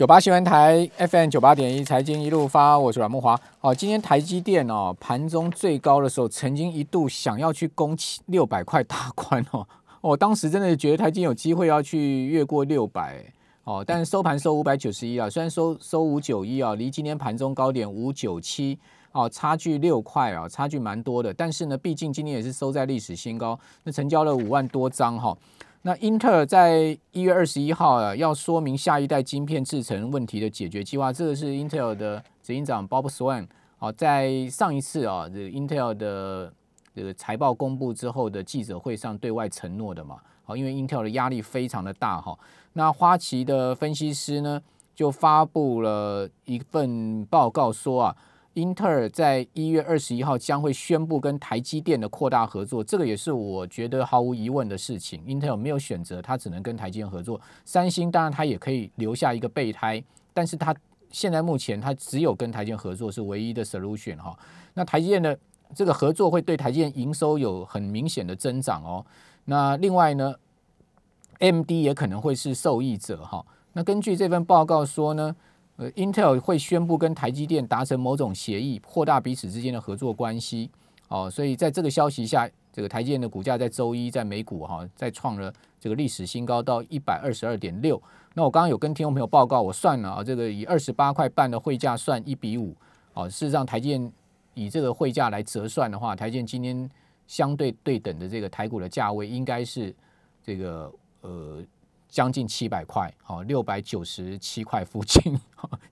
九八新闻台 FM 九八点一财经一路发，我是阮木华。哦，今天台积电哦盘中最高的时候，曾经一度想要去攻七六百块大关哦。我 当时真的觉得台积有机会要去越过六百哦，但收盘收五百九十一啊，虽然收收五九一啊，离今天盘中高点五九七哦，差距六块啊，差距蛮多的。但是呢，毕竟今天也是收在历史新高，那成交了五万多张哈。那英特尔在一月二十一号啊，要说明下一代晶片制成问题的解决计划。这个是英特尔的执行长 Bob Swan 啊，在上一次啊，这个英特尔的这个财报公布之后的记者会上对外承诺的嘛。好，因为英特尔的压力非常的大哈。那花旗的分析师呢，就发布了一份报告说啊。英特尔在一月二十一号将会宣布跟台积电的扩大合作，这个也是我觉得毫无疑问的事情。英特尔没有选择，他只能跟台积电合作。三星当然他也可以留下一个备胎，但是他现在目前他只有跟台积电合作是唯一的 solution 哈。那台积电的这个合作会对台积电营收有很明显的增长哦。那另外呢，MD 也可能会是受益者哈。那根据这份报告说呢。呃，Intel 会宣布跟台积电达成某种协议，扩大彼此之间的合作关系。哦，所以在这个消息下，这个台积电的股价在周一在美股哈再创了这个历史新高，到一百二十二点六。那我刚刚有跟听众朋友报告，我算了啊，这个以二十八块半的汇价算一比五。哦，事实上台积电以这个汇价来折算的话，台积电今天相对对等的这个台股的价位应该是这个呃。将近七百块，哦，六百九十七块附近，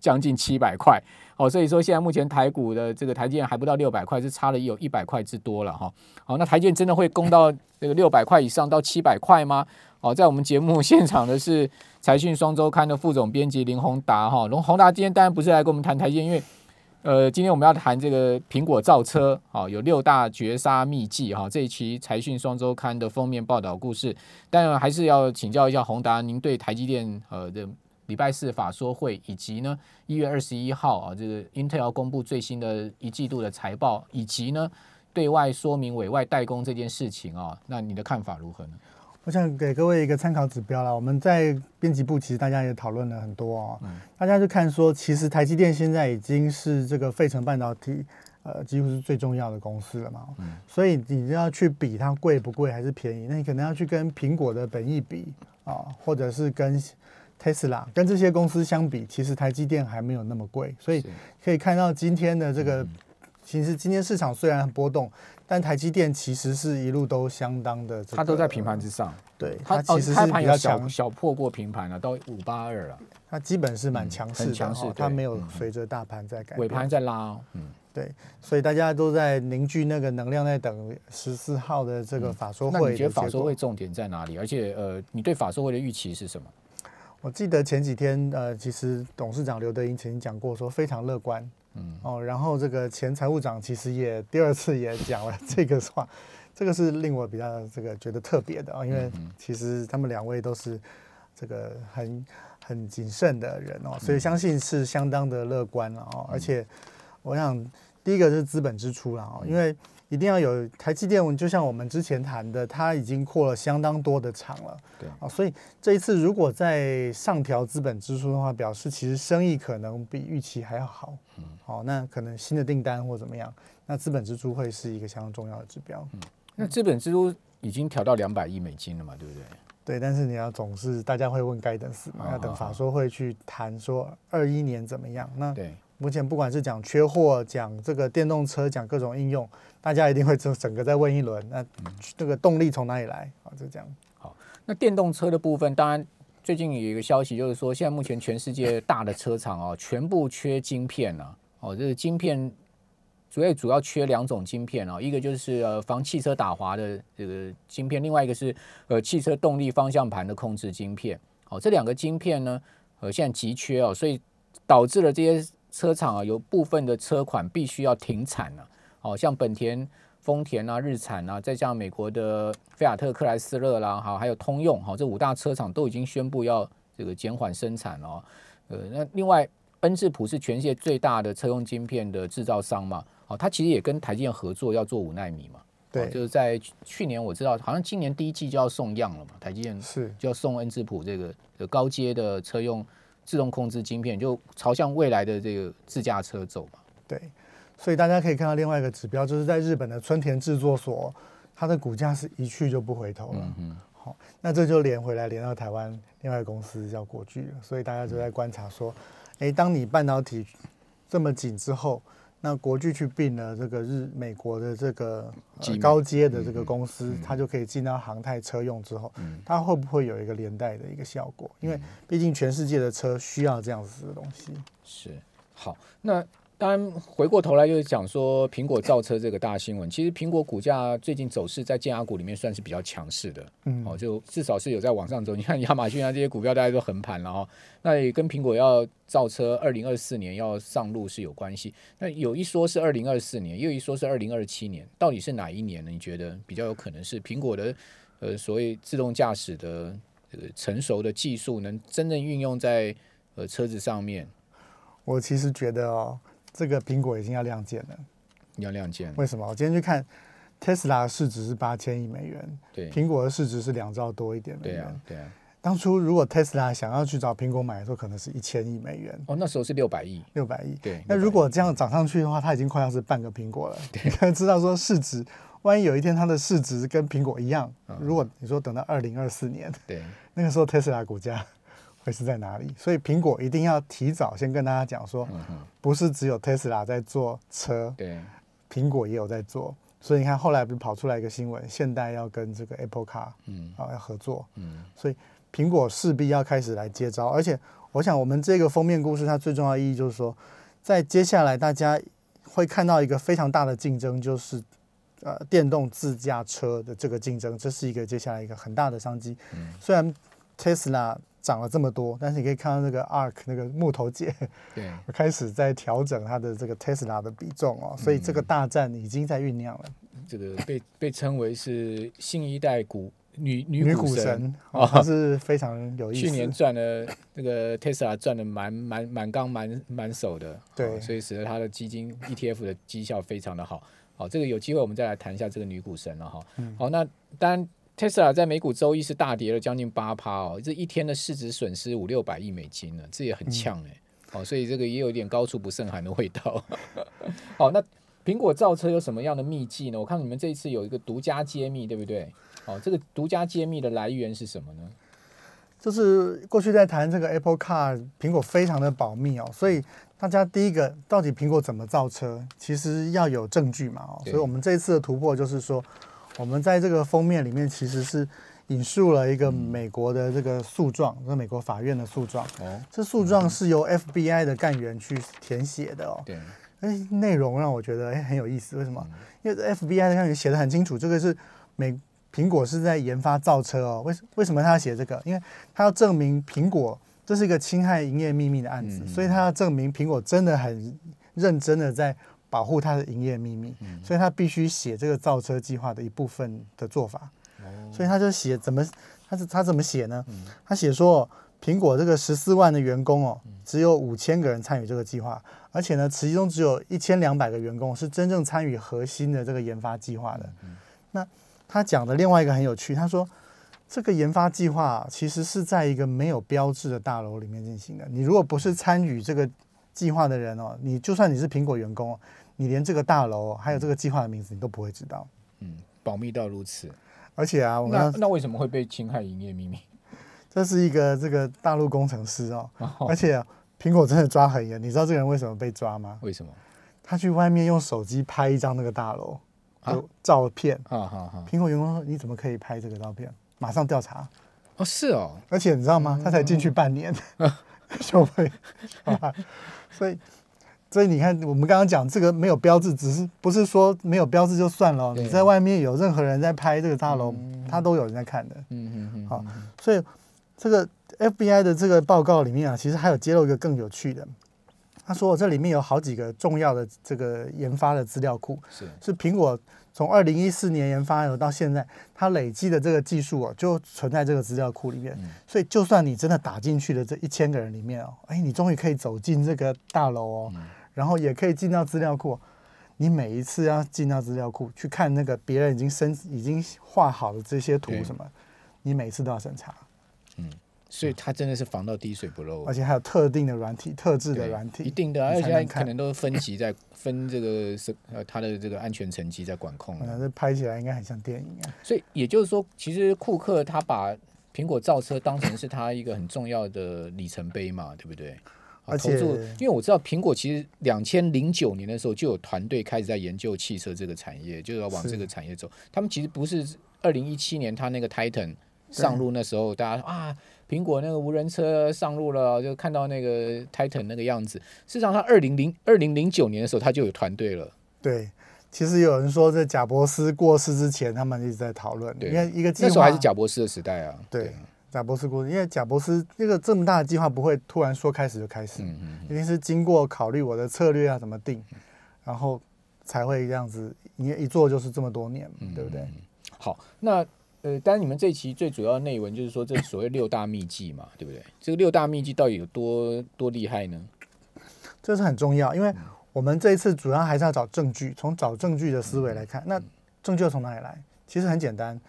将近七百块，哦，所以说现在目前台股的这个台积电还不到六百块，是差了有一百块之多了哈。好，那台积电真的会攻到这个六百块以上到七百块吗？好，在我们节目现场的是财讯双周刊的副总编辑林宏达哈，龙宏达今天当然不是来跟我们谈台积电，因为。呃，今天我们要谈这个苹果造车，好，有六大绝杀秘技哈。这一期财讯双周刊的封面报道故事，但还是要请教一下宏达，您对台积电呃的礼拜四法说会，以及呢一月二十一号啊，这个 Intel 公布最新的一季度的财报，以及呢对外说明委外代工这件事情啊，那你的看法如何呢？我想给各位一个参考指标啦。我们在编辑部其实大家也讨论了很多哦。大家就看说，其实台积电现在已经是这个费城半导体呃几乎是最重要的公司了嘛。所以你要去比它贵不贵还是便宜，那你可能要去跟苹果的本益比啊，或者是跟 Tesla 跟这些公司相比，其实台积电还没有那么贵。所以可以看到今天的这个，其实今天市场虽然很波动。但台积电其实是一路都相当的，它都在平盘之上。对，它其实是比较强，小破过平盘了，到五八二了。它基本是蛮强势的，它没有随着大盘在改。尾盘在拉，嗯，对，所以大家都在凝聚那个能量，在等十四号的这个法说会。那你觉得法说会重点在哪里？而且，呃，你对法说会的预期是什么？我记得前几天，呃，其实董事长刘德英曾经讲过，说非常乐观。哦，然后这个前财务长其实也第二次也讲了这个话，这个是令我比较这个觉得特别的啊，因为其实他们两位都是这个很很谨慎的人哦，所以相信是相当的乐观了哦，而且我想第一个是资本支出了哦，因为。一定要有台积电，就像我们之前谈的，它已经扩了相当多的厂了。对啊，所以这一次如果在上调资本支出的话，表示其实生意可能比预期还要好。嗯，好，那可能新的订单或怎么样，那资本支出会是一个相当重要的指标。嗯，那资本支出已经调到两百亿美金了嘛，对不对？对，但是你要总是大家会问该等死嘛，要等法说会去谈说二一年怎么样。那对。目前不管是讲缺货、讲这个电动车、讲各种应用，大家一定会整整个再问一轮。那这个动力从哪里来啊？就这样。好，那电动车的部分，当然最近有一个消息，就是说现在目前全世界大的车厂哦，全部缺晶片了。哦，这个晶片主要主要缺两种晶片哦，一个就是呃防汽车打滑的这个晶片，另外一个是呃汽车动力方向盘的控制晶片。哦，这两个晶片呢，呃现在急缺哦，所以导致了这些。车厂啊，有部分的车款必须要停产了，哦，像本田、丰田啊、日产啊，再像美国的菲亚特、克莱斯勒啦，哈，还有通用，哈，这五大车厂都已经宣布要这个减缓生产了。呃，那另外，恩智浦是全世界最大的车用晶片的制造商嘛，哦，它其实也跟台积电合作要做五纳米嘛，对，就是在去年我知道，好像今年第一季就要送样了嘛，台积电是就要送恩智浦这个高阶的车用。自动控制晶片，就朝向未来的这个自驾车走嘛。对，所以大家可以看到另外一个指标，就是在日本的春田制作所，它的股价是一去就不回头了。嗯好，那这就连回来连到台湾另外一个公司叫国巨了，所以大家就在观察说，哎，当你半导体这么紧之后，那国巨去并了这个日美国的这个、呃、高阶的这个公司，嗯。它就可以进到航太车用之后，嗯。它会不会有一个连带的一个效果？因为毕竟全世界的车需要这样子的东西。是。好，那当然回过头来就是讲说苹果造车这个大新闻，其实苹果股价最近走势在建雅股里面算是比较强势的，嗯，哦，就至少是有在往上走。你看亚马逊啊这些股票大家都横盘了哦，那也跟苹果要造车二零二四年要上路是有关系。那有一说是二零二四年，也有一说是二零二七年，到底是哪一年呢？你觉得比较有可能是苹果的呃所谓自动驾驶的呃成熟的技术能真正运用在呃车子上面？我其实觉得哦，这个苹果已经要亮剑了。要亮剑，为什么？我今天去看，Tesla 的市值是八千亿美元，对苹果的市值是两兆多一点美元。对啊，对啊。当初如果 Tesla 想要去找苹果买的时候，可能是一千亿美元，哦，那时候是六百亿，六百亿。对。那如果这样涨上去的话，它已经快要是半个苹果了。你可以知道说市值，万一有一天它的市值跟苹果一样，如果你说等到二零二四年，对那个时候 Tesla 股价会是在哪里？所以苹果一定要提早先跟大家讲说，不是只有 Tesla 在做车，对苹果也有在做。所以你看后来不是跑出来一个新闻，现代要跟这个 Apple Car 嗯啊要合作，嗯所以苹果势必要开始来接招，而且我想我们这个封面故事它最重要的意义就是说，在接下来大家会看到一个非常大的竞争，就是呃电动自驾车的这个竞争，这是一个接下来一个很大的商机。嗯虽然 Tesla 涨了这么多，但是你可以看到那个 Ark 那个木头姐 对，开始在调整它的这个 Tesla 的比重哦，所以这个大战已经在酝酿了。这个被被称为是新一代股女女女股神，哦，它 是非常有意思。去年赚了那个 Tesla 赚的蛮蛮满缸满满手的，对哦所以使得它的基金 ETF 的绩效非常的好。好，这个有机会我们再来谈一下这个女股神了哈。嗯好，那当然 Tesla 在美股周一是大跌了将近八趴哦，这一天的市值损失五六百亿美金呢，这也很呛哎、哦，所以这个也有点高处不胜寒的味道。好，那苹果造车有什么样的秘籍呢？我看你们这一次有一个独家揭秘，对不对？哦，这个独家揭秘的来源是什么呢？就是过去在谈这个 Apple Car，苹果非常的保密哦，所以大家第一个到底苹果怎么造车，其实要有证据嘛哦，所以我们这一次的突破就是说，我们在这个封面里面其实是引述了一个美国的这个诉状，这、美国法院的诉状，哦，这诉状是由 FBI 的干员去填写的哦，对，哎，内容让我觉得哎很有意思，为什么？因为 FBI 的干员写的很清楚，这个是美苹果是在研发造车哦。为为什么他要写这个？因为他要证明苹果这是一个侵害营业秘密的案子，嗯所以他要证明苹果真的很认真的在保护它的营业秘密，嗯所以他必须写这个造车计划的一部分的做法。哦，所以他就写怎么，他是他怎么写呢？嗯他写说，苹果这个十四万的员工哦，嗯只有五千个人参与这个计划，而且呢，其中只有一千两百个员工是真正参与核心的这个研发计划的。嗯那他讲的另外一个很有趣，他说。这个研发计划其实是在一个没有标志的大楼里面进行的。你如果不是参与这个计划的人哦，你就算你是苹果员工哦，你连这个大楼还有这个计划的名字你都不会知道。嗯，保密到如此，而且啊，我那们那为什么会被侵害营业秘密？这是一个这个大陆工程师哦，哦而且、啊、苹果真的抓很严。你知道这个人为什么被抓吗？为什么？他去外面用手机拍一张那个大楼啊的照片，啊哈哈，苹果员工说：“你怎么可以拍这个照片？”马上调查。哦，是哦，而且你知道吗？他才进去半年 就被抓，所以所以你看，我们刚刚讲这个没有标志，只是不是说没有标志就算了哦，你在外面有任何人在拍这个大楼，嗯他都有人在看的。嗯嗯嗯，好所以这个 FBI 的这个报告里面啊，其实还有揭露一个更有趣的。他说这里面有好几个重要的这个研发的资料库，是，是苹果从二零一四年研发有到现在，它累积的这个技术哦，就存在这个资料库里面。嗯所以就算你真的打进去的这一千个人里面哦，哎，你终于可以走进这个大楼哦，嗯然后也可以进到资料库。你每一次要进到资料库去看那个别人已经生已经画好的这些图什么，你每次都要审查。所以它真的是防到滴水不漏，而且还有特定的软体、特制的软体，一定的啊，而且它可能都是分级在 分这个是呃它的这个安全层级在管控的。嗯，这拍起来应该很像电影啊。所以也就是说，其实库克他把苹果造车当成是他一个很重要的里程碑嘛，对不对？啊而且因为我知道苹果其实两千零九年的时候就有团队开始在研究汽车这个产业，就要往这个产业走。他们其实不是二零一七年他那个 Titan 上路那时候，大家啊，苹果那个无人车上路了，就看到那个 Titan 那个样子。事实上，他二零零二零零九年的时候他就有团队了。对，其实有人说，在贾伯斯过世之前，他们一直在讨论，对因为一个计划那时候还是贾博士的时代啊。对贾伯斯过世，因为贾伯斯这个这么大的计划不会突然说开始就开始，嗯嗯一定是经过考虑我的策略啊怎么定，然后才会这样子，因为一做就是这么多年，嗯对不对？好，那呃，但是你们这期最主要内文就是说这所谓六大秘技嘛，对不对？这个六大秘技到底有多多厉害呢？这是很重要，因为我们这一次主要还是要找证据，从找证据的思维来嗯看，那证据又从哪里来？其实很简单，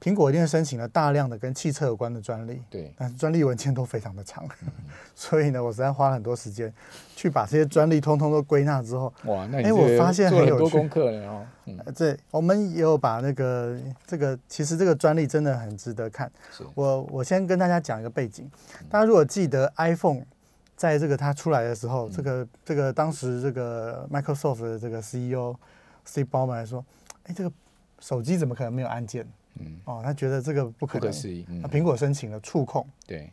苹果一定申请了大量的跟汽车有关的专利，对，但是专利文件都非常的长，嗯。所以呢，我实在花了很多时间去把这些专利通通都归纳之后，哇，那你哎我发现很多功课了哦。嗯，呃对，我们也有把那个这个，其实这个专利真的很值得看。是。我我先跟大家讲一个背景，大家如果记得 iPhone 在这个它出来的时候，这个这个当时这个 Microsoft 的这个 CEO Steve Ballmer 说，哎，这个手机怎么可能没有按键？嗯，哦，他觉得这个不可能。不可思议。嗯那，苹果申请了触控，对，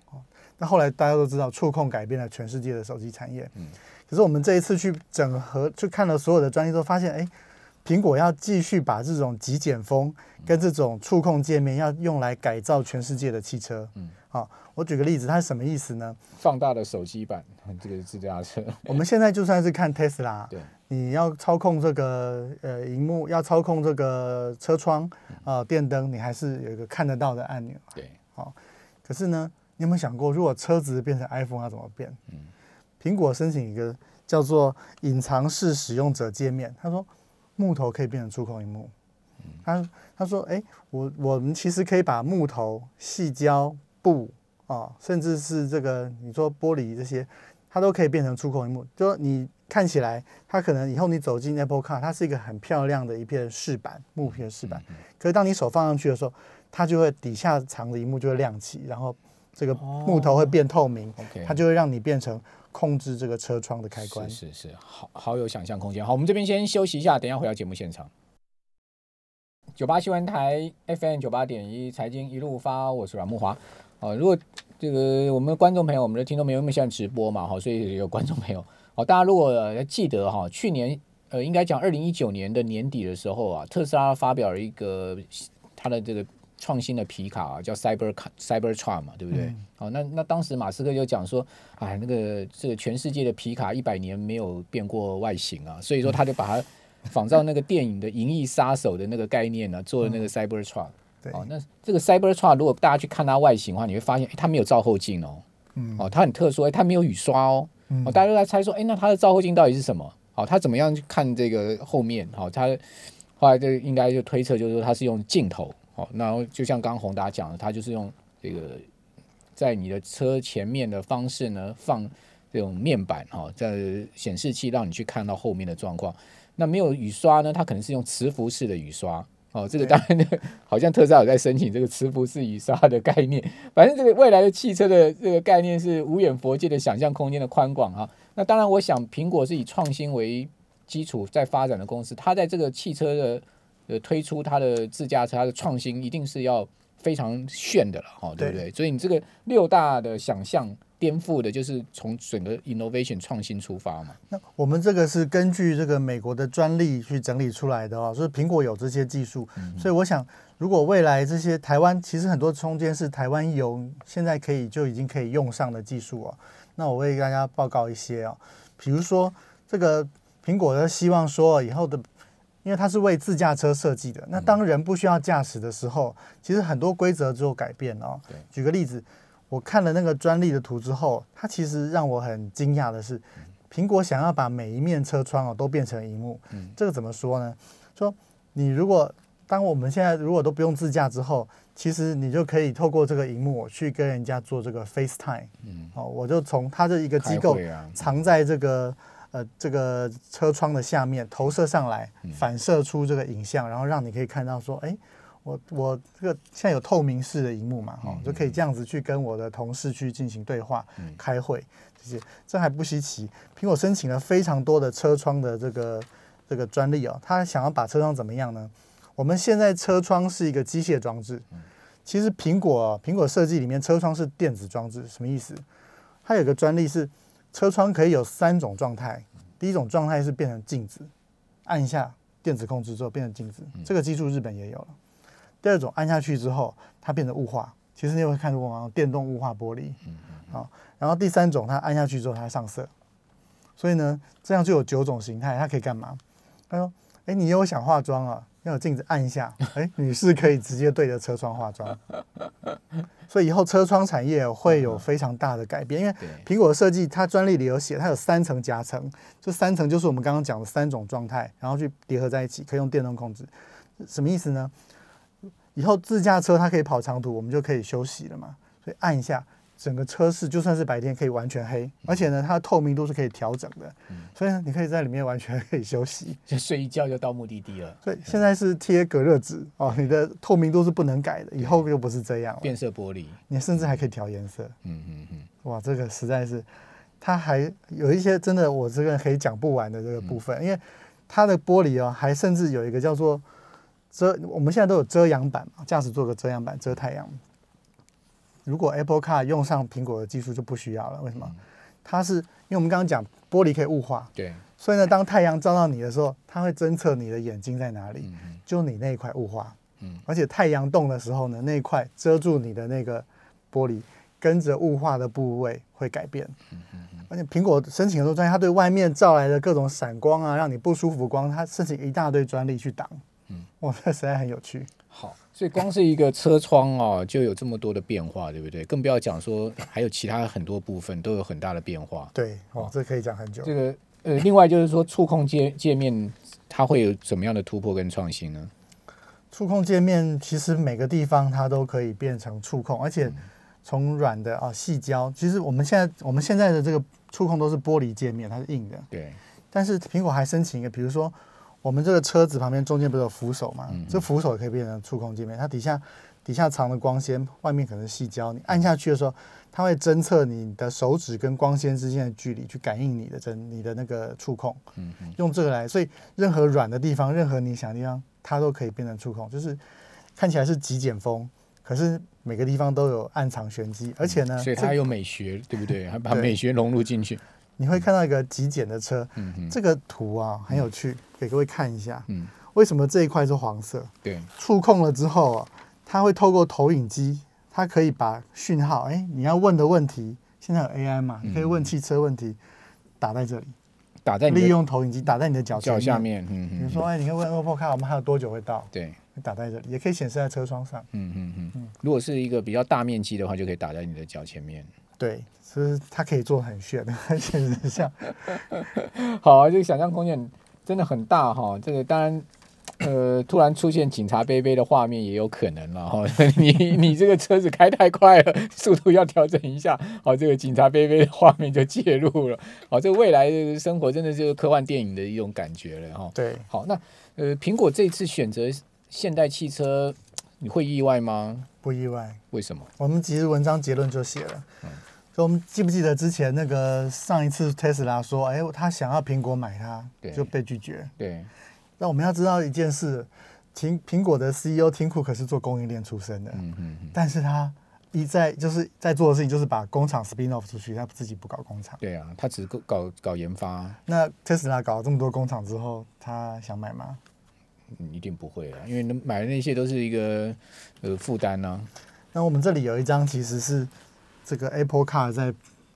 那后来大家都知道，触控改变了全世界的手机产业。嗯可是我们这一次去整合，去看了所有的专利，都发现，哎，苹果要继续把这种极简风跟这种触控界面，要用来改造全世界的汽车。嗯，好，我举个例子，它是什么意思呢？放大的手机版这个自驾车，我们现在就算是看 Tesla，对，你要操控这个呃荧幕，要操控这个车窗啊、呃电灯，你还是有一个看得到的按钮。对，好可是呢，你有没有想过，如果车子变成 iPhone 要怎么变？嗯苹果申请一个叫做隐藏式使用者界面，他说木头可以变成触控荧幕。嗯他他说，哎、我我们其实可以把木头、细胶、布啊，甚至是这个你说玻璃这些，它都可以变成触控荧幕。就说你看起来，它可能以后你走进 Apple Car，它是一个很漂亮的一片饰板，木片饰板。嗯可是当你手放上去的时候，它就会底下藏的一幕就会亮起，然后这个哦木头会变透明它就会让你变成控制这个车窗的开关。是是是，好好有想象空间。好，我们这边先休息一下，等一下回到节目现场。九八新闻台 FM 九八点一财经一路发，我是阮木华。哦，如果这个我们的观众朋友、我们的听众朋友，因为现在直播嘛，哈，所以有观众朋友。哦，大家如果呃记得哈，去年呃，应该讲二零一九年的年底的时候啊，特斯拉发表了一个它的这个创新的皮卡、啊、叫 Cyber Cybertron 嘛，对不对？嗯。好、那那当时马斯克就讲说，哎，那个这个全世界的皮卡一百年没有变过外形啊，所以说他就把它 仿照那个电影的《银翼杀手》的那个概念呢、做了那个 Cybertron。对，哦，那这个 Cybertruck 如果大家去看它外形的话，你会发现，哎，它没有照后镜哦，嗯。哦，它很特殊，哎，它没有雨刷哦，嗯哦，大家都在猜说，哎，那它的照后镜到底是什么？好、它怎么样去看这个后面？好、它后来就应该就推测，就是说它是用镜头，好、然后就像刚刚宏达讲的，它就是用这个在你的车前面的方式呢放这种面板，哈、在显示器让你去看到后面的状况。那没有雨刷呢，它可能是用磁浮式的雨刷。哦，这个当然呢，好像特斯拉有在申请这个磁浮式雨刷的概念。反正这个未来的汽车的这个概念是无远佛界的想象空间的宽广哈。那当然，我想苹果是以创新为基础在发展的公司，它在这个汽车的呃推出它的自驾车，它的创新一定是要非常炫的了哈，对不对？所以你这个六大的想象颠覆的就是从整个 innovation 创新出发嘛。那我们这个是根据这个美国的专利去整理出来的哦，所以苹果有这些技术，所以我想，如果未来这些台湾其实很多空间是台湾有现在可以就已经可以用上的技术哦，那我为大家报告一些哦，比如说这个苹果的希望说以后的。因为它是为自驾车设计的，那当人不需要驾驶的时候，其实很多规则就改变哦对。举个例子，我看了那个专利的图之后，它其实让我很惊讶的是，苹果想要把每一面车窗哦都变成荧幕，嗯这个怎么说呢？说你如果当我们现在如果都不用自驾之后，其实你就可以透过这个荧幕去跟人家做这个 FaceTime。嗯，哦，我就从它的一个机构藏在这个呃这个车窗的下面投射上来，反射出这个影像，然后让你可以看到说，哎，我我这个现在有透明式的荧幕嘛，哦，就可以这样子去跟我的同事去进行对话、开会这些，这还不稀奇。苹果申请了非常多的车窗的这个这个专利哦，他想要把车窗怎么样呢？我们现在车窗是一个机械装置，其实苹果苹果设计里面车窗是电子装置，什么意思？它有个专利是车窗可以有三种状态，第一种状态是变成镜子，按一下电子控制之后变成镜子，这个技术日本也有了。第二种按下去之后它变成雾化，其实你会看过吗？电动雾化玻璃，好，然后第三种它按下去之后它上色，所以呢这样就有九种形态，它可以干嘛？他说：哎，你有想化妆啊？用镜子按一下，哎，女士可以直接对着车窗化妆，所以以后车窗产业会有非常大的改变。因为苹果设计，它专利里有写，它有三层夹层，这三层就是我们刚刚讲的三种状态，然后去叠合在一起，可以用电动控制。什么意思呢？以后自驾车它可以跑长途，我们就可以休息了嘛，所以按一下。整个车室就算是白天可以完全黑，而且呢，它的透明度是可以调整的，所以呢，你可以在里面完全可以休息，就 睡一觉就到目的地了。所以现在是贴隔热纸哦，你的透明度是不能改的，以后又不是这样。变色玻璃，你甚至还可以调颜色。嗯嗯嗯，哇，这个实在是，它还有一些真的我这个可以讲不完的这个部分，因为它的玻璃哦，还甚至有一个叫做遮，我们现在都有遮阳板嘛，驾驶座的遮阳板遮太阳。如果 Apple Car 用上苹果的技术就不需要了，为什么？它是因为我们刚刚讲玻璃可以雾化，对，所以呢，当太阳照到你的时候，它会侦测你的眼睛在哪里，就你那一块雾化，嗯，而且太阳动的时候呢，那一块遮住你的那个玻璃，跟着雾化的部位会改变，嗯嗯嗯，而且苹果申请很多专利，它对外面照来的各种闪光啊，让你不舒服光，它申请一大堆专利去挡，嗯，哇，这实在很有趣。好，所以光是一个车窗哦，就有这么多的变化，对不对？更不要讲说还有其他很多部分都有很大的变化。对，哦，这可以讲很久。这个呃，另外就是说触控界界面它会有怎么样的突破跟创新呢？触控界面其实每个地方它都可以变成触控，而且从软的啊细胶，其实我们现在我们现在的这个触控都是玻璃界面，它是硬的。对。但是苹果还申请一个，比如说。我们这个车子旁边中间不是有扶手嘛？这扶手也可以变成触控界面。它底下底下藏的光纤，外面可能是细胶。你按下去的时候，它会侦测你的手指跟光纤之间的距离，去感应你的针、你的那个触控。用这个来，所以任何软的地方，任何你想的地方，它都可以变成触控。就是看起来是极简风，可是每个地方都有暗藏玄机，而且呢，所以它有美学，对不对？还把美学融入进去。你会看到一个极简的车，这个图啊很有趣，给各位看一下。嗯，为什么这一块是黄色？对，触控了之后啊，它会透过投影机，它可以把讯号，哎，你要问的问题，现在有 AI 嘛，可以问汽车问题，打在这里，打在利用投影机打在你的脚脚下面。嗯比如说，哎，你可以问 OPPO 看我们还有多久会到？对，打在这里，也可以显示在车窗上。嗯嗯嗯。如果是一个比较大面积的话，就可以打在你的脚前面。对。就是它可以做很炫的，现实像。好啊，这个想象空间真的很大哈。这个当然，呃，突然出现警察杯杯的画面也有可能了哈。你你这个车子开太快了，速度要调整一下。好，这个警察杯杯的画面就介入了。好，这个未来的生活真的就是科幻电影的一种感觉了哈。对，好，那呃，苹果这次选择现代汽车，你会意外吗？不意外。为什么？我们其实文章结论就写了。嗯。所以我们记不记得之前那个上一次特斯拉说，哎，他想要苹果买它，就被拒绝。对。那我们要知道一件事，苹苹果的 CEO 听库可是做供应链出身的，嗯嗯嗯。但是他一在就是在做的事情就是把工厂 spin off 出去，他自己不搞工厂。对啊，他只搞搞搞研发。那特斯拉搞了这么多工厂之后，他想买吗？一定不会啊，因为买的那些都是一个呃负担呢。那我们这里有一张其实是。这个 Apple Car 在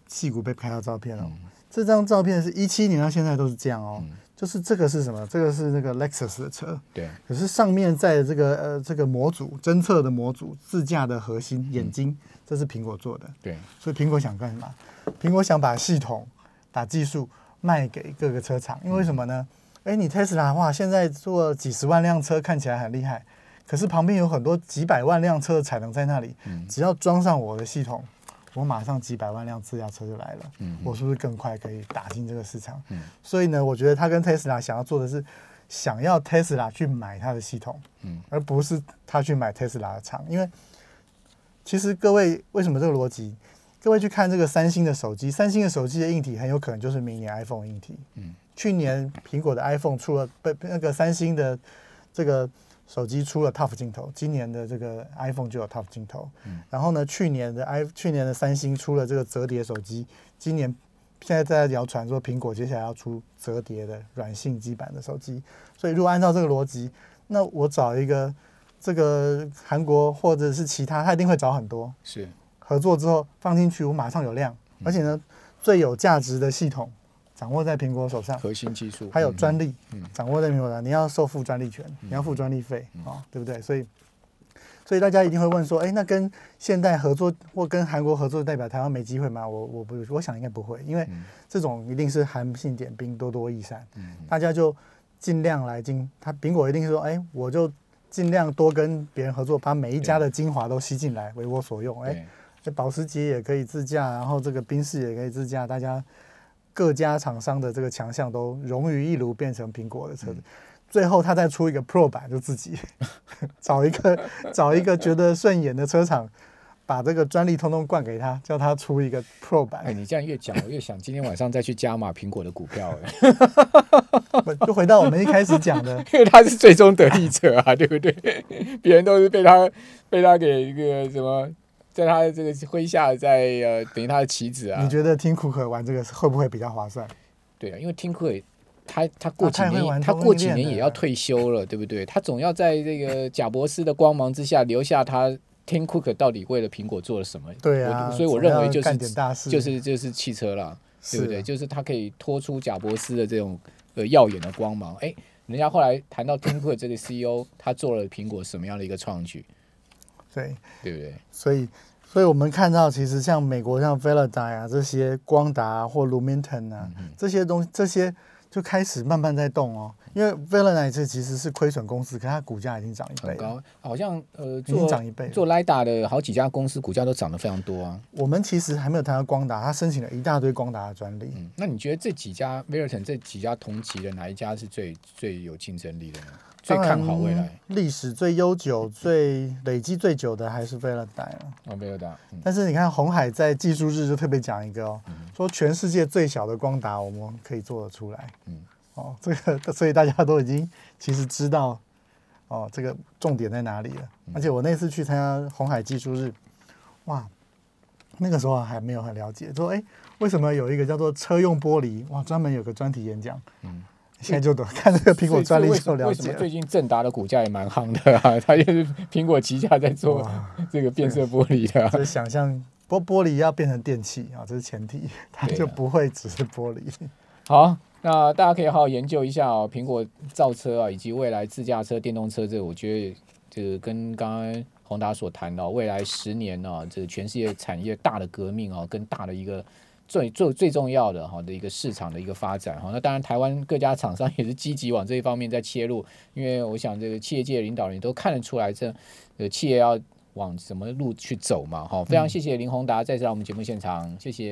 戏谷被拍到照片了。这张照片是一七年到现在都是这样哦。就是这个是什么？这个是那个 Lexus 的车。对。可是上面在这个呃这个模组侦测的模组自驾的核心眼睛，这是苹果做的。对。所以苹果想干什么？苹果想把系统、把技术卖给各个车厂。因为什么呢？哎，你 Tesla 的话，现在做几十万辆车看起来很厉害，可是旁边有很多几百万辆车的产能在那里，只要装上我的系统，我马上几百万辆自驾车就来了。嗯，我是不是更快可以打进这个市场？嗯，所以呢，我觉得他跟特斯拉想要做的是，想要特斯拉去买他的系统，嗯，而不是他去买特斯拉的厂。因为其实各位为什么这个逻辑？各位去看这个三星的手机，三星的手机的硬体很有可能就是明年 iPhone 硬体。嗯，去年苹果的 iPhone 出了被那个三星的这个手机出了 TOF 镜头，今年的这个 iPhone 就有 TOF 镜头。嗯，然后呢，去年的 i 去年的三星出了这个折叠手机，今年现在在谣传说苹果接下来要出折叠的软性基板的手机。所以如果按照这个逻辑，那我找一个这个韩国或者是其他，他一定会找很多。是。合作之后放进去，我马上有量，而且呢，最有价值的系统掌握在苹果手上，核心技术。还有专利，掌握在苹果上，你要受付专利权，你要付专利费啊，对不对？所以，所以大家一定会问说，哎，那跟现代合作或跟韩国合作代表台湾没机会吗？我我不，我想应该不会，因为这种一定是韩信点兵，多多益善，大家就尽量来进，他苹果一定说，哎，我就尽量多跟别人合作，把每一家的精华都吸进来，为我所用，哎。这保时捷也可以自驾，然后这个宾士也可以自驾，大家各家厂商的这个强项都融于一炉，变成苹果的车子。最后他再出一个 Pro 版，就自己 找一个 找一个觉得顺眼的车厂，把这个专利通通灌给他，叫他出一个 Pro 版。哎，你这样越讲，我越想今天晚上再去加码苹果的股票。了，就回到我们一开始讲的，因为他是最终得利者啊，对不对？别人都是被他被他给一个什么？在他的这个麾下，在呃，等于他的棋子啊。你觉得听库克玩这个会不会比较划算？对啊，因为听库克他他过几年他过几年也要退休了，对不对？他总要在这个贾博士的光芒之下留下他听库克到底为了苹果做了什么？对啊，所以我认为就是就是就是汽车了，对不对？就是他可以拖出贾博士的这种呃耀眼的光芒。哎，人家后来谈到听库克这个 CEO，他做了苹果什么样的一个创举？对，对不对？所以。所以我们看到，其实像美国像 Velodyne 啊这些光达或 Lumenton 啊这些东西，这些就开始慢慢在动哦。因为 Velodyne 这其实是亏损公司，可它股价已经涨一倍，高，好像呃，已经涨一倍。做 LiDAR 的好几家公司股价都涨得非常多啊。我们其实还没有谈到光达，它申请了一大堆光达的专利。嗯，那你觉得这几家 Velodyne 这几家同级的哪一家是最最有竞争力的呢？最看好未来，历史最悠久、最累积最久的还是飞乐达了。哦，飞乐达。但是你看，红海在技术日就特别讲一个哦，说全世界最小的光达我们可以做得出来。嗯，哦，这个，所以大家都已经其实知道哦，这个重点在哪里了。而且我那次去参加红海技术日，哇，那个时候还没有很了解，说哎，为什么有一个叫做车用玻璃？哇，专门有个专题演讲。嗯。现在就懂看这个苹果专利就了解。最近正达的股价也蛮夯的啊，它就是苹果旗下在做这个变色玻璃的。就想象玻玻璃要变成电器啊，这是前提，它就不会只是玻璃。好，那大家可以好好研究一下哦，苹果造车啊，以及未来自驾车、电动车这，我觉得这个跟刚刚宏达所谈到未来十年呢，这个全世界产业大的革命啊，跟大的一个。最最最重要的哈的一个市场的一个发展哈，那当然台湾各家厂商也是积极往这一方面在切入，因为我想这个企业界的领导人都看得出来，这呃企业要往什么路去走嘛哈。非常谢谢林宏达再次来我们节目现场，谢谢。